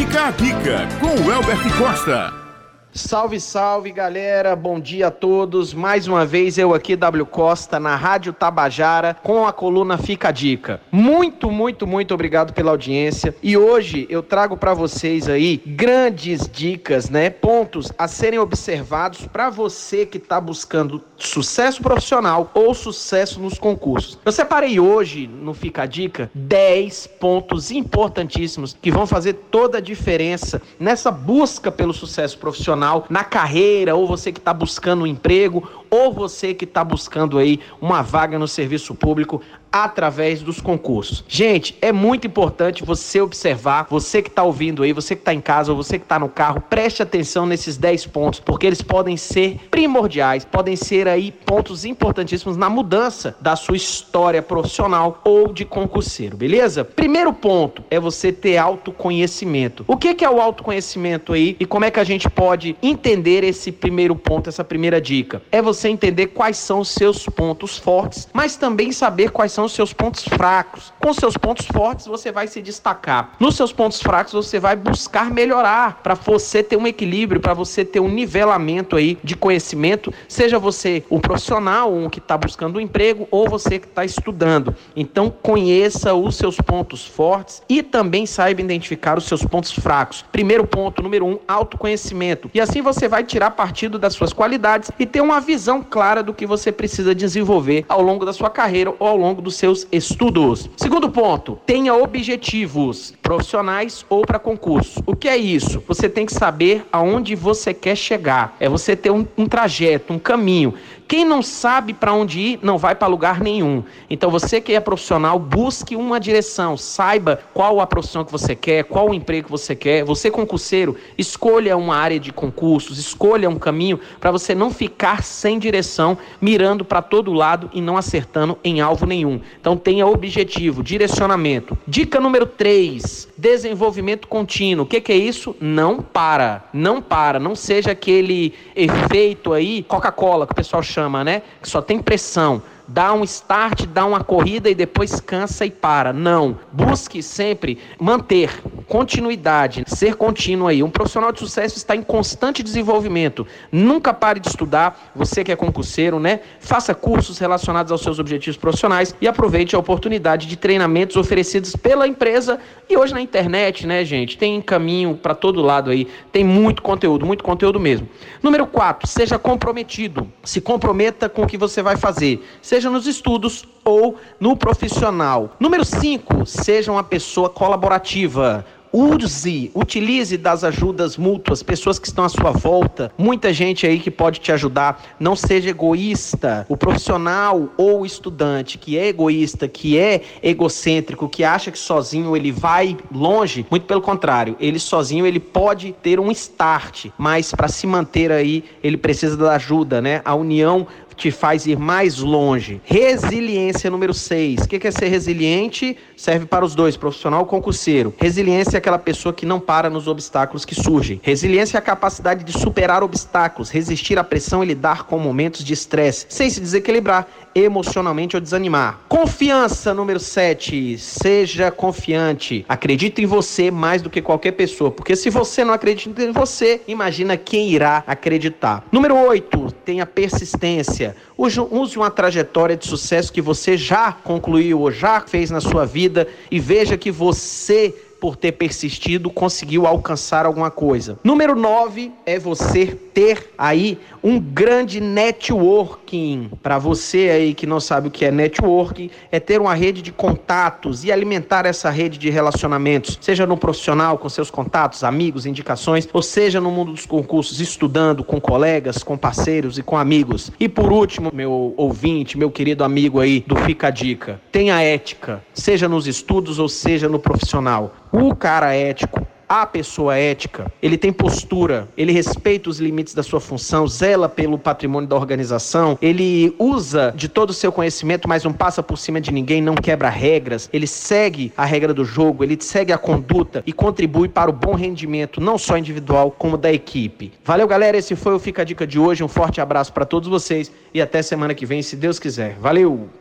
Fica a dica com o Elbert Costa. Salve, salve galera, bom dia a todos. Mais uma vez eu aqui, W Costa, na Rádio Tabajara, com a coluna Fica a Dica. Muito, muito, muito obrigado pela audiência. E hoje eu trago para vocês aí grandes dicas, né? Pontos a serem observados para você que está buscando sucesso profissional ou sucesso nos concursos. Eu separei hoje no Fica a Dica 10 pontos importantíssimos que vão fazer toda a diferença nessa busca pelo sucesso profissional profissional, na carreira, ou você que está buscando um emprego, ou você que está buscando aí uma vaga no serviço público através dos concursos. Gente, é muito importante você observar, você que está ouvindo aí, você que está em casa ou você que está no carro, preste atenção nesses 10 pontos, porque eles podem ser primordiais, podem ser aí pontos importantíssimos na mudança da sua história profissional ou de concurseiro, beleza? Primeiro ponto é você ter autoconhecimento. O que é o autoconhecimento aí e como é que a gente pode entender esse primeiro ponto, essa primeira dica? É você entender quais são os seus pontos fortes, mas também saber quais são são os seus pontos fracos. Com seus pontos fortes, você vai se destacar. Nos seus pontos fracos, você vai buscar melhorar para você ter um equilíbrio, para você ter um nivelamento aí de conhecimento, seja você um profissional, um que está buscando um emprego, ou você que está estudando. Então, conheça os seus pontos fortes e também saiba identificar os seus pontos fracos. Primeiro ponto, número um, autoconhecimento. E assim você vai tirar partido das suas qualidades e ter uma visão clara do que você precisa desenvolver ao longo da sua carreira ou ao longo do dos seus estudos. Segundo ponto, tenha objetivos profissionais ou para concurso. O que é isso? Você tem que saber aonde você quer chegar. É você ter um, um trajeto, um caminho. Quem não sabe para onde ir, não vai para lugar nenhum. Então você que é profissional, busque uma direção, saiba qual a profissão que você quer, qual o emprego que você quer. Você concurseiro, escolha uma área de concursos, escolha um caminho para você não ficar sem direção, mirando para todo lado e não acertando em alvo nenhum. Então tenha objetivo, direcionamento. Dica número 3, desenvolvimento contínuo. O que, que é isso? Não para, não para, não seja aquele efeito aí Coca-Cola que o pessoal chama, né? Que só tem pressão dá um start, dá uma corrida e depois cansa e para. Não. Busque sempre manter continuidade, ser contínuo aí. Um profissional de sucesso está em constante desenvolvimento. Nunca pare de estudar. Você que é concurseiro, né? Faça cursos relacionados aos seus objetivos profissionais e aproveite a oportunidade de treinamentos oferecidos pela empresa e hoje na internet, né, gente? Tem caminho para todo lado aí. Tem muito conteúdo, muito conteúdo mesmo. Número 4, seja comprometido. Se comprometa com o que você vai fazer. Seja nos estudos ou no profissional. Número 5, seja uma pessoa colaborativa. Use, utilize das ajudas mútuas, pessoas que estão à sua volta, muita gente aí que pode te ajudar. Não seja egoísta. O profissional ou o estudante que é egoísta, que é egocêntrico, que acha que sozinho ele vai longe, muito pelo contrário, ele sozinho ele pode ter um start, mas para se manter aí, ele precisa da ajuda, né? A união te faz ir mais longe. Resiliência número 6. O que é ser resiliente? Serve para os dois, profissional e concurseiro. Resiliência é aquela pessoa que não para nos obstáculos que surgem. Resiliência é a capacidade de superar obstáculos, resistir à pressão e lidar com momentos de estresse, sem se desequilibrar emocionalmente ou desanimar. Confiança número 7. Seja confiante. Acredite em você mais do que qualquer pessoa, porque se você não acredita em você, imagina quem irá acreditar. Número 8. Tenha persistência. Use uma trajetória de sucesso que você já concluiu ou já fez na sua vida e veja que você por ter persistido, conseguiu alcançar alguma coisa. Número 9 é você ter aí um grande networking. Para você aí que não sabe o que é networking, é ter uma rede de contatos e alimentar essa rede de relacionamentos, seja no profissional com seus contatos, amigos, indicações, ou seja no mundo dos concursos, estudando com colegas, com parceiros e com amigos. E por último, meu ouvinte, meu querido amigo aí do Fica a Dica, tenha ética, seja nos estudos ou seja no profissional. O cara ético, a pessoa ética, ele tem postura, ele respeita os limites da sua função, zela pelo patrimônio da organização, ele usa de todo o seu conhecimento, mas não passa por cima de ninguém, não quebra regras, ele segue a regra do jogo, ele segue a conduta e contribui para o bom rendimento, não só individual, como da equipe. Valeu, galera, esse foi o Fica a Dica de hoje. Um forte abraço para todos vocês e até semana que vem, se Deus quiser. Valeu!